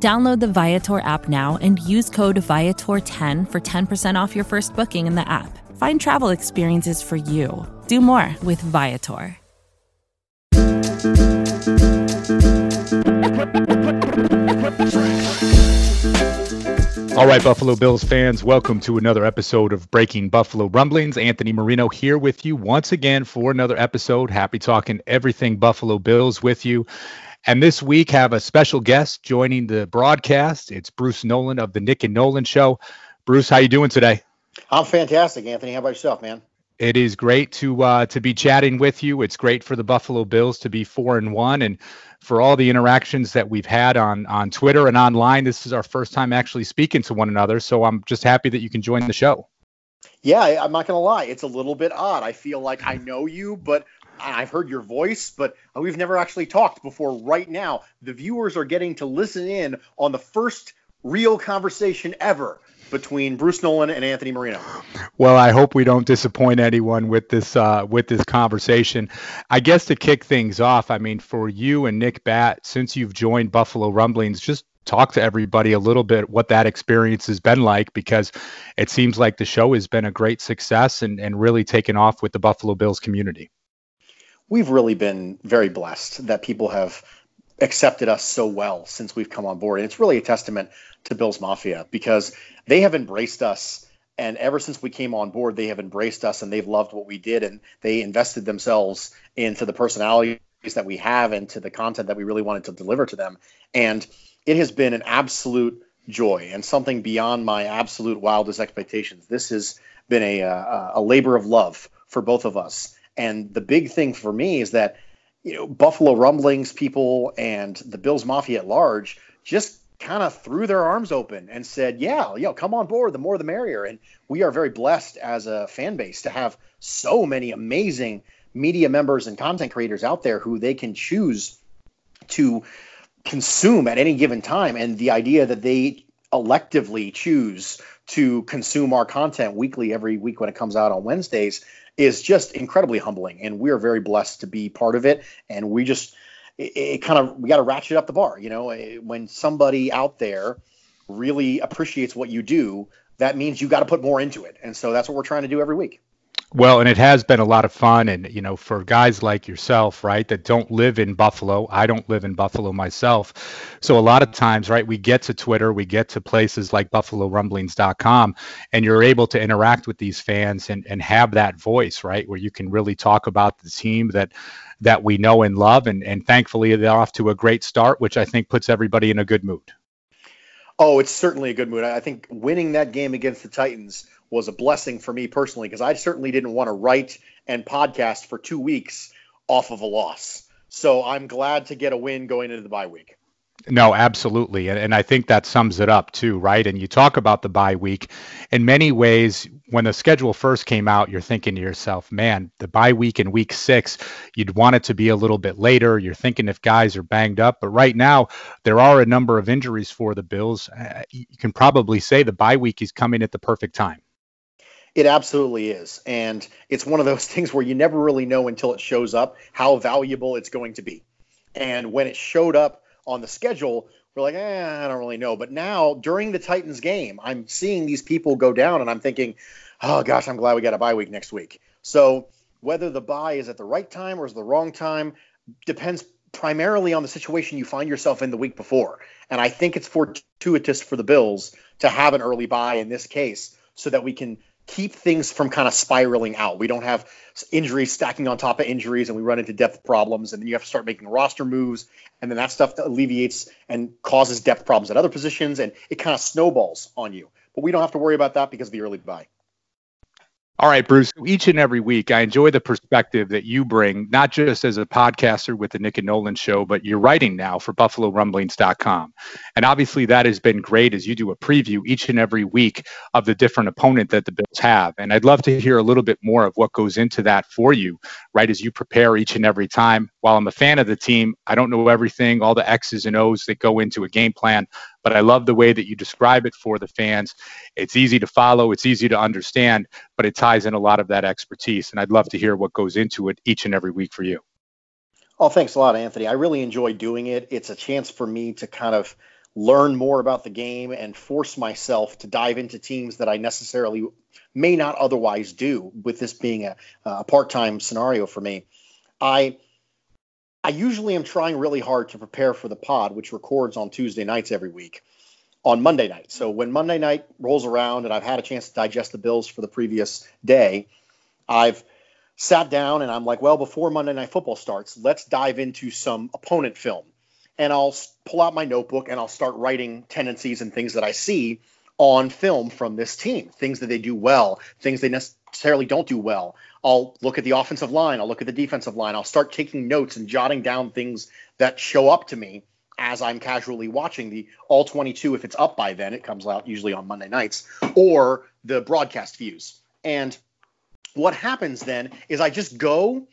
Download the Viator app now and use code Viator10 for 10% off your first booking in the app. Find travel experiences for you. Do more with Viator. All right, Buffalo Bills fans, welcome to another episode of Breaking Buffalo Rumblings. Anthony Marino here with you once again for another episode. Happy talking everything Buffalo Bills with you. And this week have a special guest joining the broadcast. It's Bruce Nolan of the Nick and Nolan Show. Bruce, how you doing today? I'm fantastic, Anthony. How about yourself, man? It is great to uh, to be chatting with you. It's great for the Buffalo Bills to be four and one, and for all the interactions that we've had on on Twitter and online. This is our first time actually speaking to one another, so I'm just happy that you can join the show. Yeah, I'm not gonna lie, it's a little bit odd. I feel like I know you, but I've heard your voice, but we've never actually talked before. Right now, the viewers are getting to listen in on the first real conversation ever between Bruce Nolan and Anthony Marino. Well, I hope we don't disappoint anyone with this uh, with this conversation. I guess to kick things off, I mean, for you and Nick Bat, since you've joined Buffalo Rumblings, just talk to everybody a little bit what that experience has been like because it seems like the show has been a great success and, and really taken off with the Buffalo Bills community. We've really been very blessed that people have accepted us so well since we've come on board. And it's really a testament to Bills Mafia because they have embraced us. And ever since we came on board, they have embraced us and they've loved what we did. And they invested themselves into the personalities that we have and to the content that we really wanted to deliver to them. And it has been an absolute joy and something beyond my absolute wildest expectations. This has been a, a, a labor of love for both of us. And the big thing for me is that you know, Buffalo Rumblings people and the Bills Mafia at large just kind of threw their arms open and said, "Yeah, you know, come on board. The more, the merrier." And we are very blessed as a fan base to have so many amazing media members and content creators out there who they can choose to consume at any given time. And the idea that they electively choose to consume our content weekly every week when it comes out on Wednesdays is just incredibly humbling. And we are very blessed to be part of it. And we just, it, it kind of, we got to ratchet up the bar. You know, eh, when somebody out there really appreciates what you do, that means you got to put more into it. And so that's what we're trying to do every week. Well, and it has been a lot of fun. And, you know, for guys like yourself, right, that don't live in Buffalo, I don't live in Buffalo myself. So a lot of times, right, we get to Twitter, we get to places like buffalorumblings.com, and you're able to interact with these fans and, and have that voice, right, where you can really talk about the team that that we know and love. And, and thankfully, they're off to a great start, which I think puts everybody in a good mood. Oh, it's certainly a good mood. I think winning that game against the Titans was a blessing for me personally because I certainly didn't want to write and podcast for two weeks off of a loss. So I'm glad to get a win going into the bye week. No, absolutely. And, and I think that sums it up too, right? And you talk about the bye week. In many ways, when the schedule first came out, you're thinking to yourself, man, the bye week in week six, you'd want it to be a little bit later. You're thinking if guys are banged up. But right now, there are a number of injuries for the Bills. Uh, you can probably say the bye week is coming at the perfect time. It absolutely is. And it's one of those things where you never really know until it shows up how valuable it's going to be. And when it showed up on the schedule, we're like, eh, I don't really know. But now during the Titans game, I'm seeing these people go down and I'm thinking, oh gosh, I'm glad we got a bye week next week. So whether the buy is at the right time or is the wrong time depends primarily on the situation you find yourself in the week before. And I think it's fortuitous for the Bills to have an early buy in this case so that we can keep things from kind of spiraling out. We don't have injuries stacking on top of injuries and we run into depth problems and then you have to start making roster moves and then that stuff alleviates and causes depth problems at other positions and it kind of snowballs on you. But we don't have to worry about that because of the early bye. All right, Bruce. Each and every week, I enjoy the perspective that you bring, not just as a podcaster with the Nick and Nolan show, but you're writing now for BuffaloRumblings.com. And obviously, that has been great as you do a preview each and every week of the different opponent that the Bills have. And I'd love to hear a little bit more of what goes into that for you, right, as you prepare each and every time. While I'm a fan of the team, I don't know everything, all the X's and O's that go into a game plan but I love the way that you describe it for the fans. It's easy to follow, it's easy to understand, but it ties in a lot of that expertise. And I'd love to hear what goes into it each and every week for you. Oh, thanks a lot, Anthony. I really enjoy doing it. It's a chance for me to kind of learn more about the game and force myself to dive into teams that I necessarily may not otherwise do, with this being a, a part time scenario for me. I I usually am trying really hard to prepare for the pod, which records on Tuesday nights every week, on Monday night. So when Monday night rolls around and I've had a chance to digest the Bills for the previous day, I've sat down and I'm like, well, before Monday Night Football starts, let's dive into some opponent film. And I'll pull out my notebook and I'll start writing tendencies and things that I see on film from this team, things that they do well, things they necessarily don't do well. I'll look at the offensive line, I'll look at the defensive line, I'll start taking notes and jotting down things that show up to me as I'm casually watching the all 22 if it's up by then it comes out usually on Monday nights or the broadcast views. And what happens then is I just go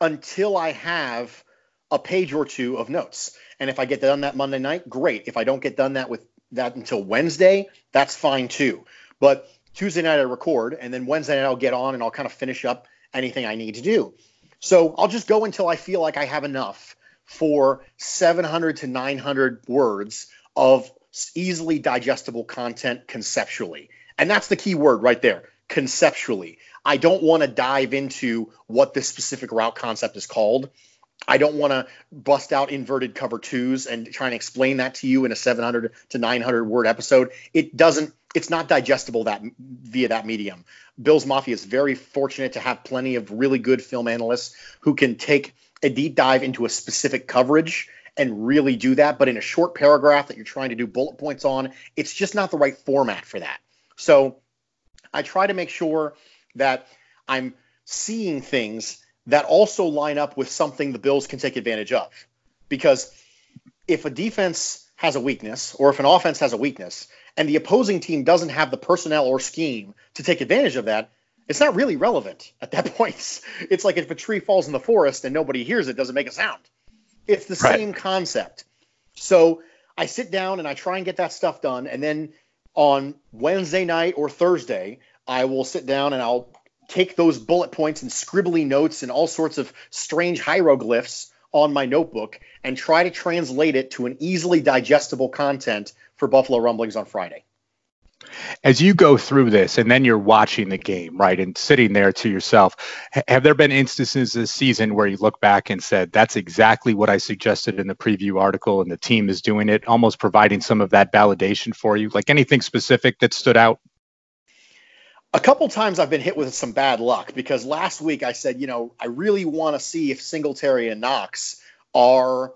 until I have a page or two of notes. And if I get done that Monday night, great. If I don't get done that with that until Wednesday, that's fine too. But Tuesday night I record, and then Wednesday night I'll get on and I'll kind of finish up anything I need to do. So I'll just go until I feel like I have enough for 700 to 900 words of easily digestible content conceptually. And that's the key word right there conceptually. I don't want to dive into what this specific route concept is called. I don't want to bust out inverted cover twos and try and explain that to you in a 700 to 900 word episode. It doesn't it's not digestible that via that medium. Bill's Mafia is very fortunate to have plenty of really good film analysts who can take a deep dive into a specific coverage and really do that. But in a short paragraph that you're trying to do bullet points on, it's just not the right format for that. So I try to make sure that I'm seeing things that also line up with something the Bills can take advantage of. Because if a defense has a weakness or if an offense has a weakness, and the opposing team doesn't have the personnel or scheme to take advantage of that, it's not really relevant at that point. It's like if a tree falls in the forest and nobody hears it, doesn't make a sound. It's the right. same concept. So I sit down and I try and get that stuff done. And then on Wednesday night or Thursday, I will sit down and I'll take those bullet points and scribbly notes and all sorts of strange hieroglyphs on my notebook and try to translate it to an easily digestible content for Buffalo Rumblings on Friday. As you go through this and then you're watching the game, right, and sitting there to yourself, have there been instances this season where you look back and said, that's exactly what I suggested in the preview article and the team is doing it, almost providing some of that validation for you? Like anything specific that stood out? A couple times I've been hit with some bad luck because last week I said, you know, I really want to see if Singletary and Knox are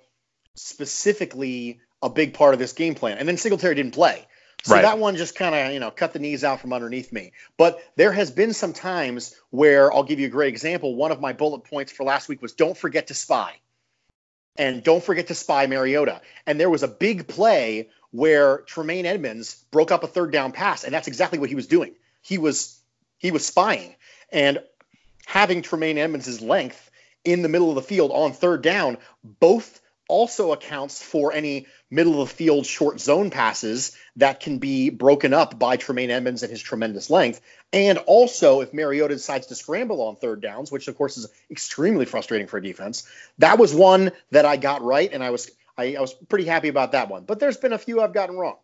specifically a big part of this game plan. And then Singletary didn't play. So right. that one just kind of, you know, cut the knees out from underneath me. But there has been some times where I'll give you a great example. One of my bullet points for last week was don't forget to spy. And don't forget to spy Mariota. And there was a big play where Tremaine Edmunds broke up a third down pass, and that's exactly what he was doing. He was he was spying. And having Tremaine Edmunds' length in the middle of the field on third down, both also accounts for any middle of the field short zone passes that can be broken up by Tremaine Edmunds and his tremendous length. And also, if Mariota decides to scramble on third downs, which of course is extremely frustrating for a defense, that was one that I got right, and I was I, I was pretty happy about that one. But there's been a few I've gotten wrong.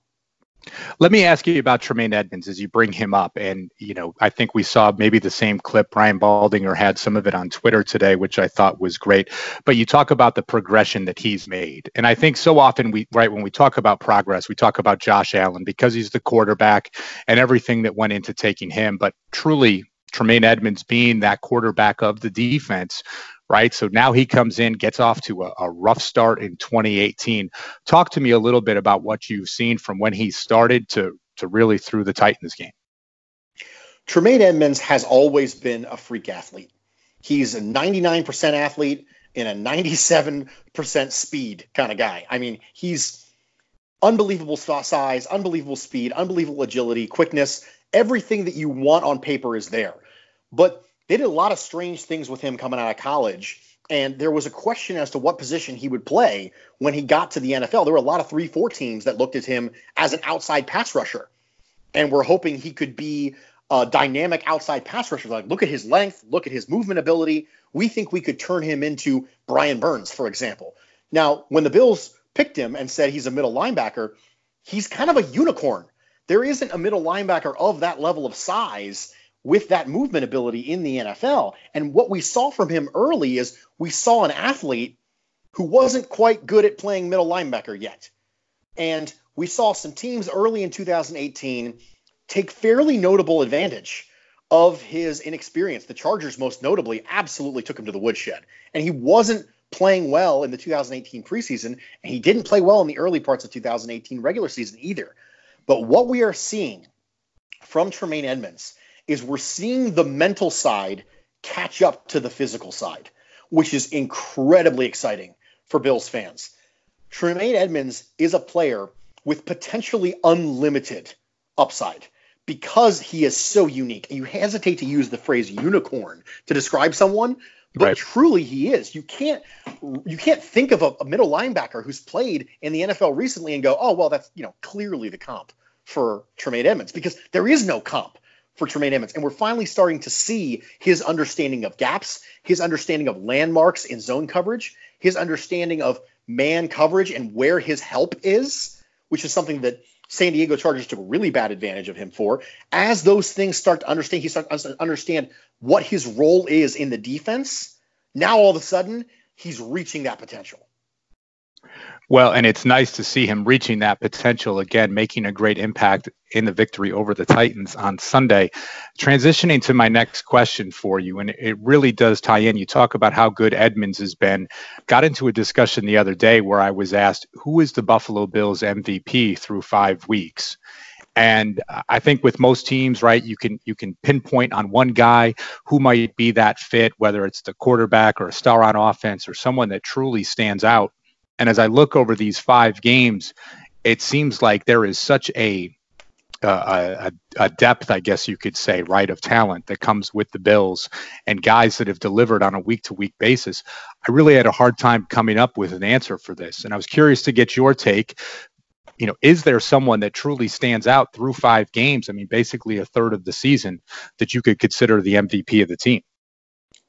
Let me ask you about Tremaine Edmunds as you bring him up. And, you know, I think we saw maybe the same clip. Brian Baldinger had some of it on Twitter today, which I thought was great. But you talk about the progression that he's made. And I think so often we, right, when we talk about progress, we talk about Josh Allen because he's the quarterback and everything that went into taking him. But truly, Tremaine Edmunds being that quarterback of the defense right? So now he comes in, gets off to a, a, rough start in 2018. Talk to me a little bit about what you've seen from when he started to to really through the Titans game. Tremaine Edmunds has always been a freak athlete. He's a 99% athlete in a 97% speed kind of guy. I mean, he's unbelievable size, unbelievable speed, unbelievable agility, quickness. Everything that you want on paper is there. But they did a lot of strange things with him coming out of college. And there was a question as to what position he would play when he got to the NFL. There were a lot of 3 4 teams that looked at him as an outside pass rusher and were hoping he could be a dynamic outside pass rusher. Like, look at his length, look at his movement ability. We think we could turn him into Brian Burns, for example. Now, when the Bills picked him and said he's a middle linebacker, he's kind of a unicorn. There isn't a middle linebacker of that level of size with that movement ability in the NFL. And what we saw from him early is we saw an athlete who wasn't quite good at playing middle linebacker yet. And we saw some teams early in 2018 take fairly notable advantage of his inexperience. The Chargers, most notably, absolutely took him to the woodshed. And he wasn't playing well in the 2018 preseason, and he didn't play well in the early parts of 2018 regular season either. But what we are seeing from Tremaine Edmunds is we're seeing the mental side catch up to the physical side, which is incredibly exciting for Bills fans. Tremaine Edmunds is a player with potentially unlimited upside because he is so unique. And you hesitate to use the phrase unicorn to describe someone, but right. truly he is. You can't you can't think of a, a, middle linebacker who's played in the NFL recently and go, oh well, that's you know clearly the comp for Tremaine Edmunds" because there is no comp for Tremaine Edmunds, and we're finally starting to see his understanding of gaps, his understanding of landmarks in zone coverage, his understanding of man coverage and where his help is, which is something that San Diego Chargers took really bad advantage of him for. As those things start to understand, he starts to understand what his role is in the defense. Now all of a sudden, he's reaching that potential. Well, and it's nice to see him reaching that potential again, making a great impact in the victory over the Titans on Sunday. Transitioning to my next question for you, and it really does tie in. You talk about how good Edmunds has been. Got into a discussion the other day where I was asked, who is the Buffalo Bills MVP through five weeks? And I think with most teams, right, you can you can pinpoint on one guy who might be that fit, whether it's the quarterback or a star on offense or someone that truly stands out. And as I look over these five games, it seems like there is such a a, a, depth, I guess you could say, right, of talent that comes with the Bills and guys that have delivered on a week to week basis. I really had a hard time coming up with an answer for this. And I was curious to get your take. You know, is there someone that truly stands out through five games? I mean, basically a third of the season that you could consider the MVP of the team?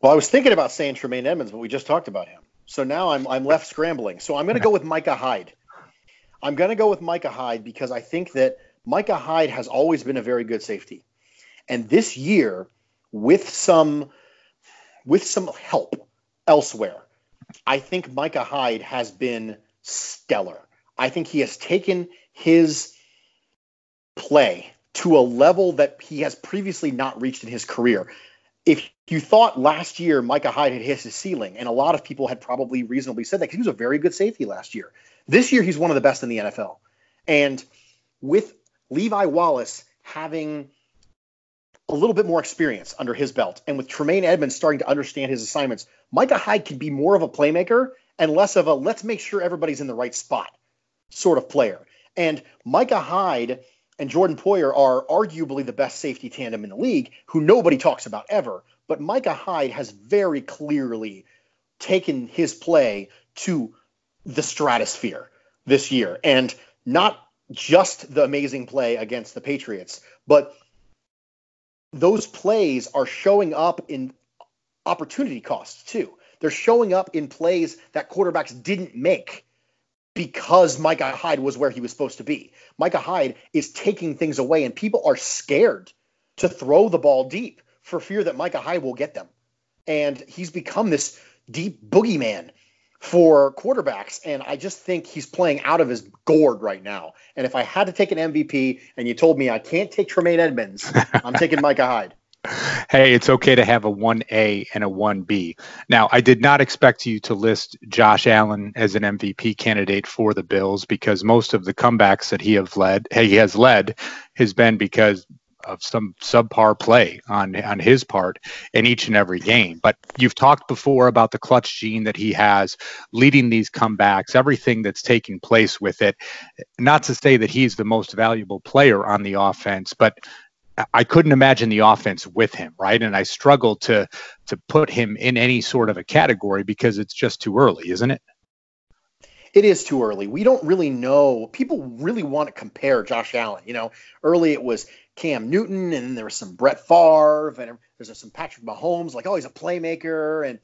Well, I was thinking about saying Tremaine Edmunds, but we just talked about him. So now I'm I'm left scrambling. So I'm going to go with Micah Hyde. I'm going to go with Micah Hyde because I think that Micah Hyde has always been a very good safety. And this year with some with some help elsewhere, I think Micah Hyde has been stellar. I think he has taken his play to a level that he has previously not reached in his career if you thought last year Micah Hyde had hit his ceiling, and a lot of people had probably reasonably said that because he was a very good safety last year. This year, he's one of the best in the NFL. And with Levi Wallace having a little bit more experience under his belt, and with Tremaine Edmunds starting to understand his assignments, Micah Hyde can be more of a playmaker and less of a let's make sure everybody's in the right spot sort of player. And Micah Hyde and Jordan Poyer are arguably the best safety tandem in the league, who nobody talks about ever. But Micah Hyde has very clearly taken his play to the stratosphere this year. And not just the amazing play against the Patriots, but those plays are showing up in opportunity costs too. They're showing up in plays that quarterbacks didn't make because Micah Hyde was where he was supposed to be. Micah Hyde is taking things away, and people are scared to throw the ball deep for fear that Micah Hyde will get them. And he's become this deep boogeyman for quarterbacks. And I just think he's playing out of his gourd right now. And if I had to take an MVP and you told me I can't take Tremaine Edmunds, I'm taking Micah Hyde hey, it's okay to have a 1A and a 1B. Now, I did not expect you to list Josh Allen as an MVP candidate for the Bills because most of the comebacks that he have led, he has led has been because of some subpar play on on his part in each and every game. But you've talked before about the clutch gene that he has, leading these comebacks, everything that's taking place with it. Not to say that he's the most valuable player on the offense, but I couldn't imagine the offense with him, right? And I struggle to to put him in any sort of a category because it's just too early, isn't it? It is too early. We don't really know. People really want to compare Josh Allen. You know, early it was Cam Newton, and there was some Brett Favre, and there's some Patrick Mahomes. Like, oh, he's a playmaker, and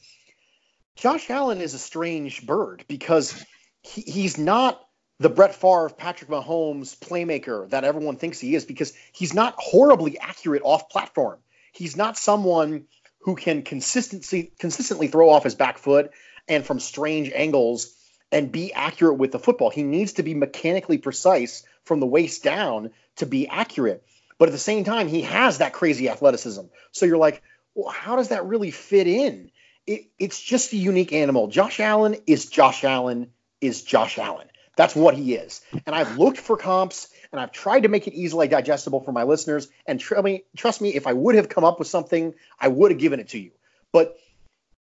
Josh Allen is a strange bird because he, he's not the Brett Favre, Patrick Mahomes playmaker that everyone thinks he is because he's not horribly accurate off platform. He's not someone who can consistently consistently throw off his back foot and from strange angles and be accurate with the football. He needs to be mechanically precise from the waist down to be accurate. But at the same time, he has that crazy athleticism. So you're like, well, how does that really fit in? It, it's just a unique animal. Josh Allen is Josh Allen is Josh Allen. That's what he is. And I've looked for comps and I've tried to make it easily digestible for my listeners. And tr- trust me, if I would have come up with something, I would have given it to you. But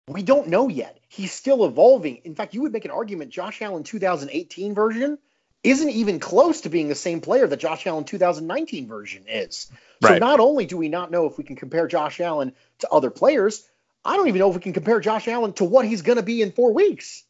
we don't know yet. He's still evolving. In fact, you would make an argument Josh Allen 2018 version isn't even close to being the same player that Josh Allen 2019 version is. So right. not only do we not know if we can compare Josh Allen to other players, I don't even know if we can compare Josh Allen to what he's going to be in 4 weeks.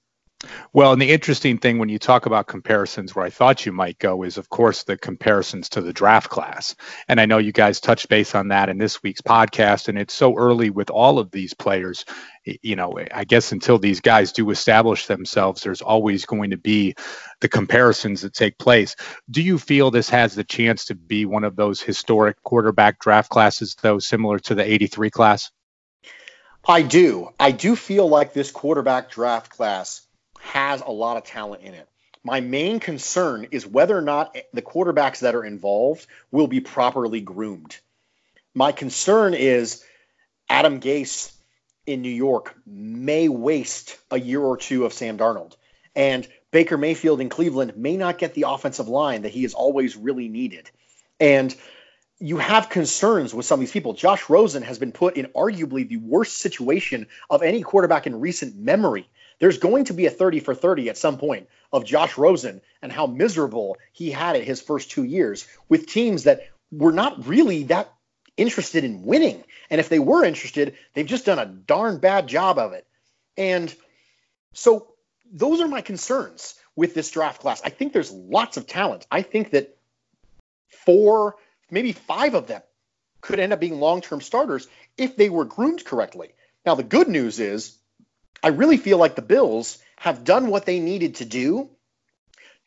Well, and the interesting thing when you talk about comparisons, where I thought you might go, is of course the comparisons to the draft class. And I know you guys touched base on that in this week's podcast, and it's so early with all of these players. You know, I guess until these guys do establish themselves, there's always going to be the comparisons that take place. Do you feel this has the chance to be one of those historic quarterback draft classes, though, similar to the 83 class? I do. I do feel like this quarterback draft class has a lot of talent in it. My main concern is whether or not the quarterbacks that are involved will be properly groomed. My concern is Adam Gase in New York may waste a year or two of Sam Darnold. And Baker Mayfield in Cleveland may not get the offensive line that he has always really needed. And you have concerns with some of these people. Josh Rosen has been put in arguably the worst situation of any quarterback in recent memory there's going to be a 30 for 30 at some point of Josh Rosen and how miserable he had it his first two years with teams that were not really that interested in winning. And if they were interested, they've just done a darn bad job of it. And so those are my concerns with this draft class. I think there's lots of talent. I think that four, maybe five of them could end up being long term starters if they were groomed correctly. Now, the good news is I really feel like the Bills have done what they needed to do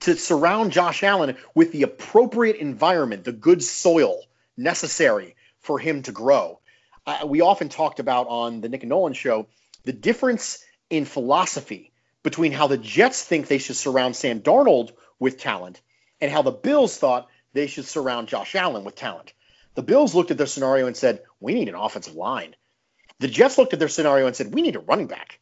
to surround Josh Allen with the appropriate environment, the good soil necessary for him to grow. Uh, we often talked about on the Nick and Nolan show the difference in philosophy between how the Jets think they should surround Sam Darnold with talent and how the Bills thought they should surround Josh Allen with talent. The Bills looked at their scenario and said, We need an offensive line. The Jets looked at their scenario and said, We need a running back.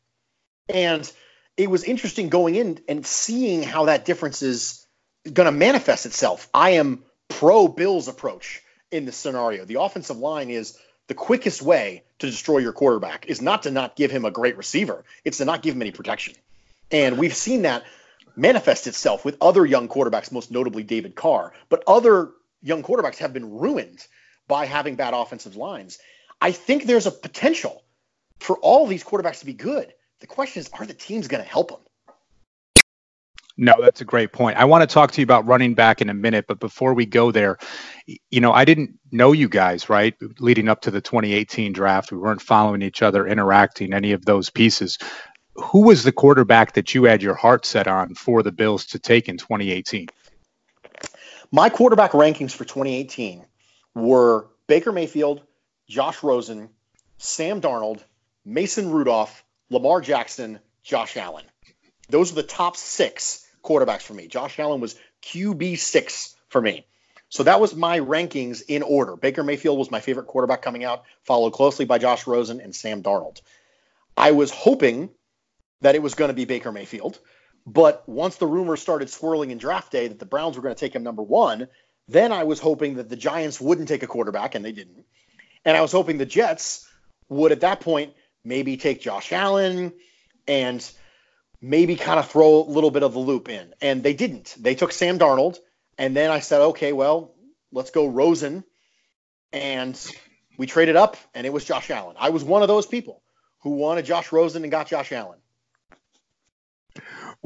And it was interesting going in and seeing how that difference is going to manifest itself. I am pro Bills approach in this scenario. The offensive line is the quickest way to destroy your quarterback is not to not give him a great receiver. It's to not give him any protection. And we've seen that manifest itself with other young quarterbacks, most notably David Carr. But other young quarterbacks have been ruined by having bad offensive lines. I think there's a potential for all these quarterbacks to be good. The question is, are the teams going to help them? No, that's a great point. I want to talk to you about running back in a minute, but before we go there, you know, I didn't know you guys, right? Leading up to the 2018 draft, we weren't following each other, interacting, any of those pieces. Who was the quarterback that you had your heart set on for the Bills to take in 2018? My quarterback rankings for 2018 were Baker Mayfield, Josh Rosen, Sam Darnold, Mason Rudolph, Lamar Jackson, Josh Allen. Those are the top six quarterbacks for me. Josh Allen was QB six for me. So that was my rankings in order. Baker Mayfield was my favorite quarterback coming out, followed closely by Josh Rosen and Sam Darnold. I was hoping that it was going to be Baker Mayfield, but once the rumors started swirling in draft day that the Browns were going to take him number one, Then I was hoping that the Giants wouldn't take a quarterback, and they didn't. And I was hoping the Jets would, at that point, maybe take Josh Allen and maybe kind of throw a little bit of the loop in. And they didn't. They took Sam Darnold. And then I said, okay, well, let's go Rosen. And we traded up, and it was Josh Allen. I was one of those people who wanted Josh Rosen and got Josh Allen.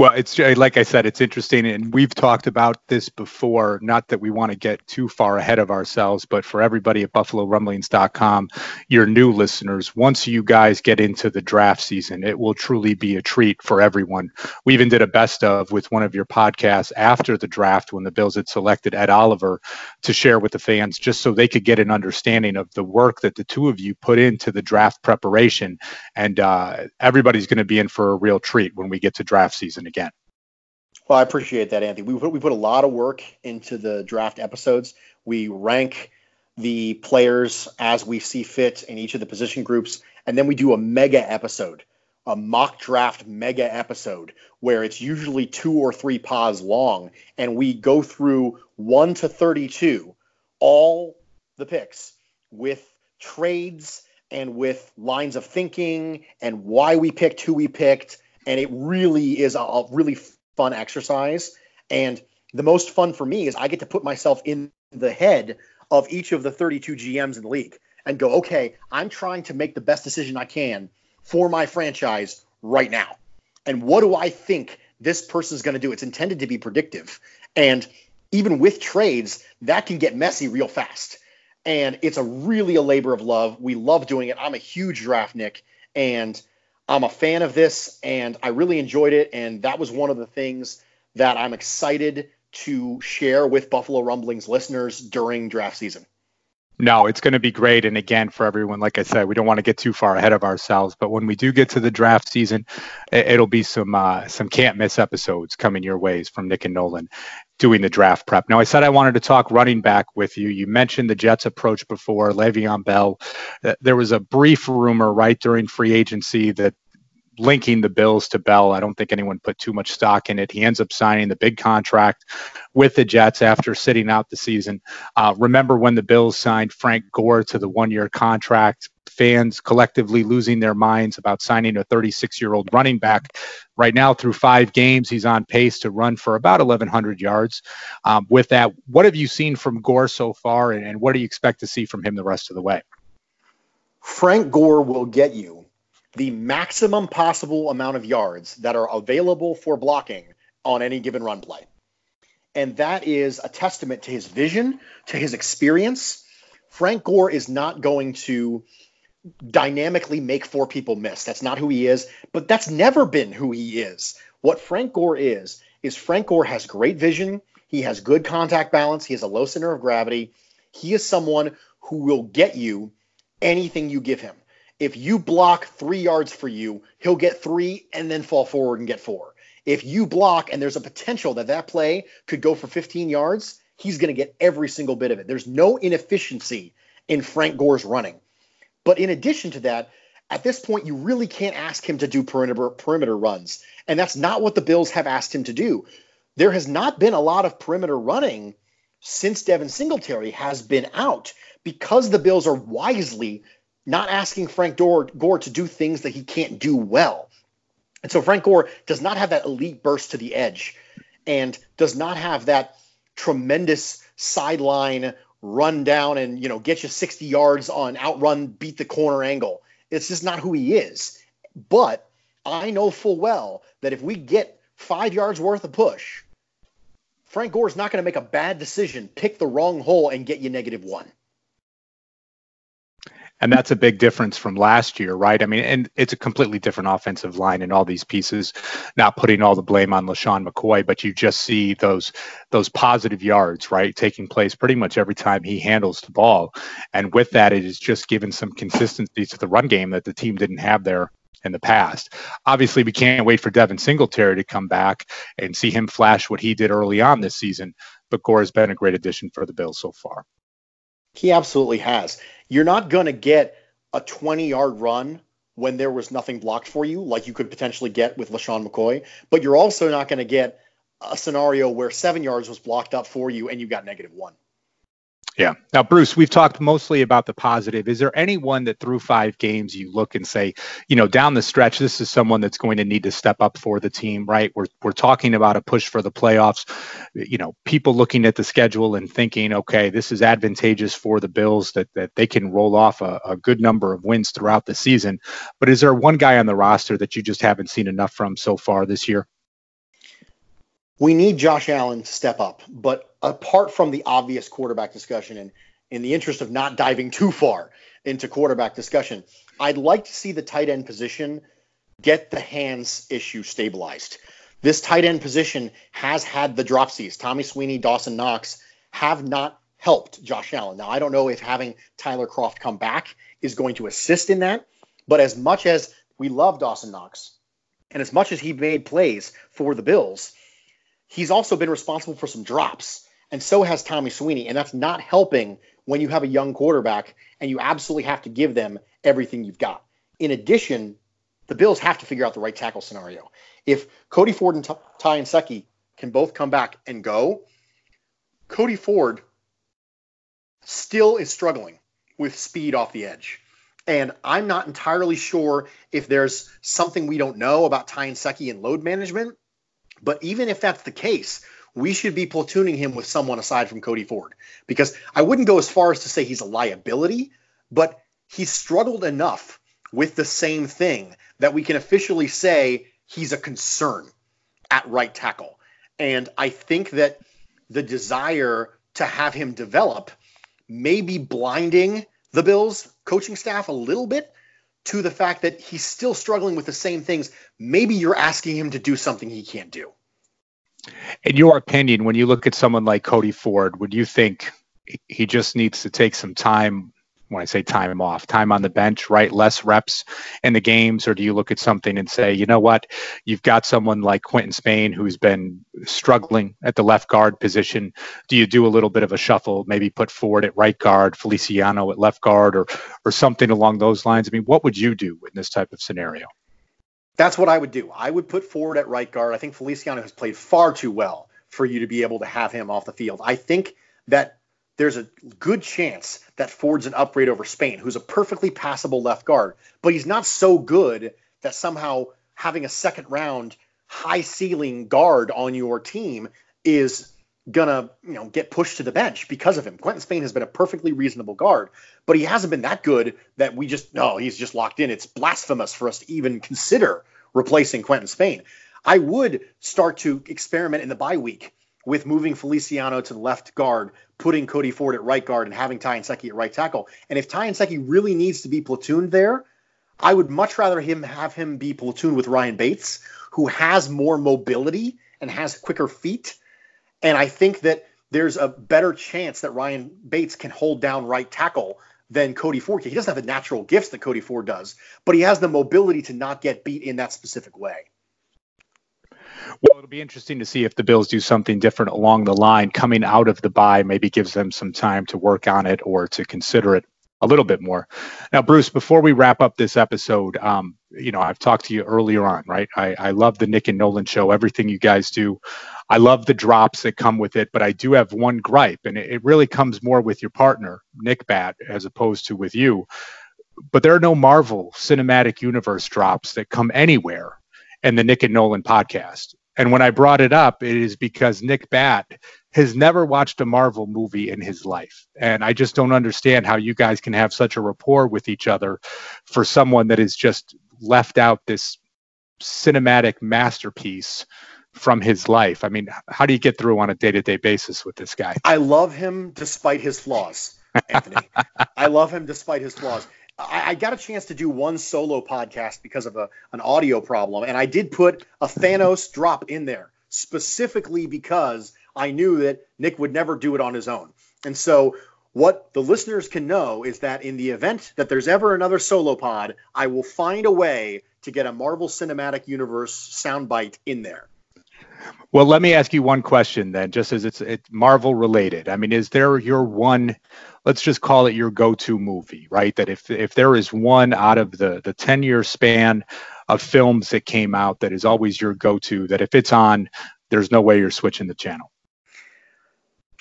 Well, it's uh, like I said, it's interesting, and we've talked about this before. Not that we want to get too far ahead of ourselves, but for everybody at BuffaloRumblings.com, your new listeners, once you guys get into the draft season, it will truly be a treat for everyone. We even did a best of with one of your podcasts after the draft when the Bills had selected Ed Oliver to share with the fans, just so they could get an understanding of the work that the two of you put into the draft preparation. And uh, everybody's going to be in for a real treat when we get to draft season again. Well, I appreciate that, Anthony. We put, we put a lot of work into the draft episodes. We rank the players as we see fit in each of the position groups, and then we do a mega episode, a mock draft mega episode, where it's usually two or three pause long, and we go through one to 32, all the picks with trades and with lines of thinking and why we picked who we picked and it really is a, a really fun exercise. And the most fun for me is I get to put myself in the head of each of the 32 GMs in the league and go, okay, I'm trying to make the best decision I can for my franchise right now. And what do I think this person's going to do? It's intended to be predictive. And even with trades, that can get messy real fast. And it's a really a labor of love. We love doing it. I'm a huge draft Nick, and I'm a fan of this and I really enjoyed it. And that was one of the things that I'm excited to share with Buffalo Rumblings listeners during draft season. No, it's going to be great. And again, for everyone, like I said, we don't want to get too far ahead of ourselves. But when we do get to the draft season, it'll be some uh, some can't miss episodes coming your ways from Nick and Nolan doing the draft prep. Now, I said I wanted to talk running back with you. You mentioned the Jets' approach before, Le'Veon Bell. There was a brief rumor right during free agency that linking the Bills to Bell. I don't think anyone put too much stock in it. He ends up signing the big contract with the Jets after sitting out the season. Uh, remember when the Bills signed Frank Gore to the one year contract? Fans collectively losing their minds about signing a 36 year old running back. Right now, through five games, he's on pace to run for about 1,100 yards. Um, with that, what have you seen from Gore so far, and, and what do you expect to see from him the rest of the way? Frank Gore will get you the maximum possible amount of yards that are available for blocking on any given run play. And that is a testament to his vision, to his experience. Frank Gore is not going to dynamically make four people miss. That's not who he is, but that's never been who he is. What Frank Gore is, is Frank Gore has great vision. He has good contact balance. He has a low center of gravity. He is someone who will get you anything you give him if you block three yards for you, he'll get three and then fall forward and get four. If you block and there's a potential that that play could go for 15 yards, he's going to get every single bit of it. There's no inefficiency in Frank Gore's running. But in addition to that, at this point, you really can't ask him to do perimeter perimeter runs, and that's not what the Bills have asked him to do. There has not been a lot of perimeter running since Devin Singletary has been out because the Bills are wisely not asking Frank Gore, to do things that he can't do well. And so Frank Gore does not have that elite burst to the edge and does not have that tremendous sideline run down and you know get you 60 yards on outrun beat the corner angle. It's just not who he is. But I know full well that if we get 5 yards worth of push, Frank Gore is not going to make a bad decision, pick the wrong hole and get you negative 1 and that's a big difference from last year, right? I mean, and it's a completely different offensive line and all these pieces. Not putting all the blame on LeSean McCoy, but you just see those those positive yards, right, taking place pretty much every time he handles the ball. And with that, it has just given some consistency to the run game that the team didn't have there in the past. Obviously, we can't wait for Devin Singletary to come back and see him flash what he did early on this season. But Gore has been a great addition for the Bills so far. He absolutely has. You're not going to get a 20 yard run when there was nothing blocked for you, like you could potentially get with LeSean McCoy, but you're also not going to get a scenario where seven yards was blocked up for you and you got negative one. Yeah. Now, Bruce, we've talked mostly about the positive. Is there anyone that through five games you look and say, you know, down the stretch, this is someone that's going to need to step up for the team, right? We're, we're talking about a push for the playoffs. You know, people looking at the schedule and thinking, okay, this is advantageous for the Bills that, that they can roll off a, a good number of wins throughout the season. But is there one guy on the roster that you just haven't seen enough from so far this year? we need Josh Allen to step up. But apart from the obvious quarterback discussion, and in the interest of not diving too far into quarterback discussion, I'd like to see the tight end position get the hands issue stabilized. This tight end position has had the dropsies. Tommy Sweeney, Dawson Knox have not helped Josh Allen. Now, I don't know if having Tyler Kroft come back is going to assist in that, but as much as we love Dawson Knox and as much as he made plays for the Bills, he's also been responsible for some drops, and so has Tommy Sweeney, and that's not helping when you have a young quarterback and you absolutely have to give them everything you've got. In addition, the Bills have to figure out the right tackle scenario. If Cody Ford and Ty Nsekhe can both come back and go, Cody Ford still is struggling with speed off the edge. And I'm not entirely sure if there's something we don't know about Ty Nsekhe and load management but even if that's the case, we should be platooning him with someone aside from Cody Ford because I wouldn't go as far as to say he's a liability, but he's struggled enough with the same thing that we can officially say he's a concern at right tackle. And I think that the desire to have him develop may be blinding the Bills coaching staff a little bit to the fact that he's still struggling with the same things, maybe you're asking him to do something he can't do. In your opinion, when you look at someone like Cody Ford, would you think he just needs to take some time? When I say time off, time on the bench, right? Less reps in the games, or do you look at something and say, you know what, you've got someone like Quinton Spain who's been struggling at the left guard position. Do you do a little bit of a shuffle, maybe put Ford at right guard, Feliciano at left guard, or or something along those lines? I mean, what would you do in this type of scenario? That's what I would do. I would put Ford at right guard. I think Feliciano has played far too well for you to be able to have him off the field. I think that there's a good chance that Ford's an upgrade over Spain, who's a perfectly passable left guard, but he's not so good that somehow having a second round high ceiling guard on your team is gonna you know get pushed to the bench because of him. Quinton Spain has been a perfectly reasonable guard, but he hasn't been that good that we just no he's just locked in. It's blasphemous for us to even consider replacing Quinton Spain. I would start to experiment in the bye week with moving Feliciano to the left guard, putting Cody Ford at right guard, and having Ty Nsekhe at right tackle. And if Ty Nsekhe really needs to be platooned there, I would much rather him have him be platooned with Ryan Bates, who has more mobility and has quicker feet and I think that there's a better chance that Ryan Bates can hold down right tackle than Cody Ford. He doesn't have the natural gifts that Cody Ford does, but he has the mobility to not get beat in that specific way. Well, it'll be interesting to see if the Bills do something different along the line coming out of the bye, maybe gives them some time to work on it or to consider it a little bit more. Now, Bruce, before we wrap up this episode, um, you know, I've talked to you earlier on, right? I, I love the Nick and Nolan show, everything you guys do. I love the drops that come with it, but I do have one gripe, and it, it really comes more with your partner, Nick Bat, as opposed to with you. But there are no Marvel Cinematic Universe drops that come anywhere in the Nick and Nolan podcast. And when I brought it up, it is because Nick Bat has never watched a Marvel movie in his life. And I just don't understand how you guys can have such a rapport with each other for someone that has just left out this cinematic masterpiece from his life. I mean, how do you get through on a day to day basis with this guy? I love him despite his flaws, Anthony. I love him despite his flaws. I, I, got a chance to do one solo podcast because of a, an audio problem, and I did put a Thanos drop in there specifically because I knew that Nick would never do it on his own. And so, what the listeners can know is that in the event that there's ever another solo pod, I will find a way to get a Marvel Cinematic Universe soundbite in there. Well, let me ask you one question then, just as it's, it's Marvel related. I mean, is there your one, let's just call it your go-to movie, right? That if if there is one out of the the 10 year span of films that came out that is always your go-to, that if it's on, there's no way you're switching the channel.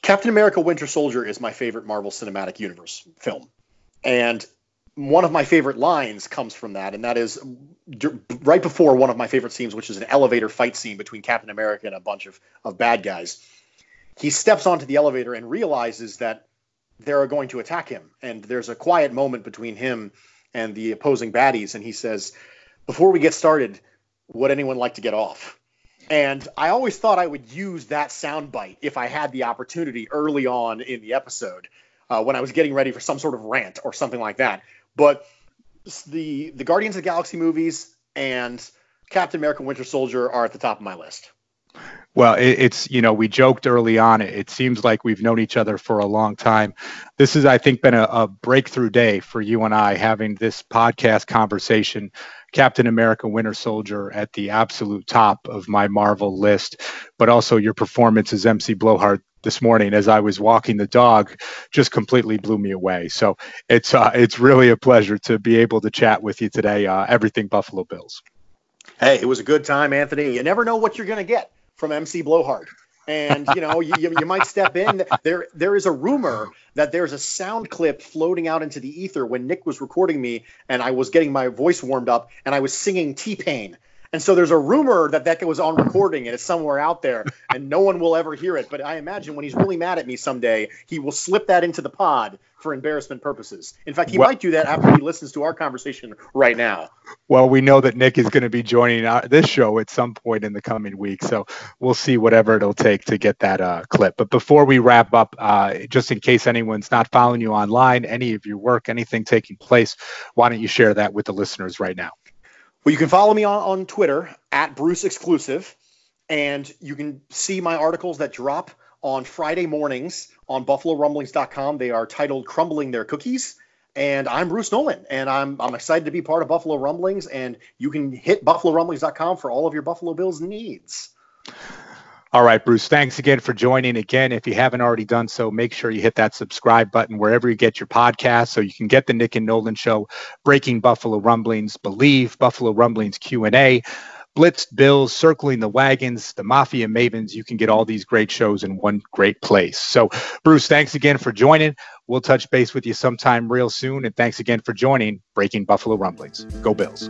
Captain America Winter Soldier is my favorite Marvel Cinematic Universe film. And one of my favorite lines comes from that, and that is right before one of my favorite scenes, which is an elevator fight scene between Captain America and a bunch of, of bad guys. He steps onto the elevator and realizes that they're going to attack him. And there's a quiet moment between him and the opposing baddies, and he says, Before we get started, would anyone like to get off? And I always thought I would use that soundbite if I had the opportunity early on in the episode uh, when I was getting ready for some sort of rant or something like that. But the the Guardians of the Galaxy movies and Captain America: Winter Soldier are at the top of my list. Well, it, it's you know we joked early on. It, it, seems like we've known each other for a long time. This has, I think, been a, a breakthrough day for you and I having this podcast conversation. Captain America: Winter Soldier at the absolute top of my Marvel list, but also your performance as MC Blowhard this morning as I was walking the dog just completely blew me away. So it's uh, it's really a pleasure to be able to chat with you today. Uh, everything Buffalo Bills. Hey, it was a good time, Anthony. You never know what you're going to get from MC Blowhard. And you know you, you might step in. There there is a rumor that there's a sound clip floating out into the ether when Nick was recording me and I was getting my voice warmed up and I was singing T Pain and so there's a rumor that that was on recording and it's somewhere out there and no one will ever hear it. But I imagine when he's really mad at me someday, he will slip that into the pod for embarrassment purposes. In fact, he well, might do that after he listens to our conversation right now. Well, we know that Nick is going to be joining our, this show at some point in the coming week. So we'll see whatever it'll take to get that uh, clip. But before we wrap up, uh, just in case anyone's not following you online, any of your work, anything taking place, why don't you share that with the listeners right now? Well, you can follow me on, on Twitter at Bruce Exclusive, and you can see my articles that drop on Friday mornings on BuffaloRumblings.com. They are titled "Crumbling Their Cookies." And I'm Bruce Nolan, and I'm I'm excited to be part of Buffalo Rumblings. And you can hit BuffaloRumblings.com for all of your Buffalo Bills needs. All right, Bruce, thanks again for joining. Again, if you haven't already done so, make sure you hit that subscribe button wherever you get your podcast so you can get the Nick and Nolan show, Breaking Buffalo Rumblings, Believe, Buffalo Rumblings Q&A, Blitzed Bills, Circling the Wagons, the Mafia Mavens. You can get all these great shows in one great place. So, Bruce, thanks again for joining. We'll touch base with you sometime real soon. And thanks again for joining Breaking Buffalo Rumblings. Go Bills.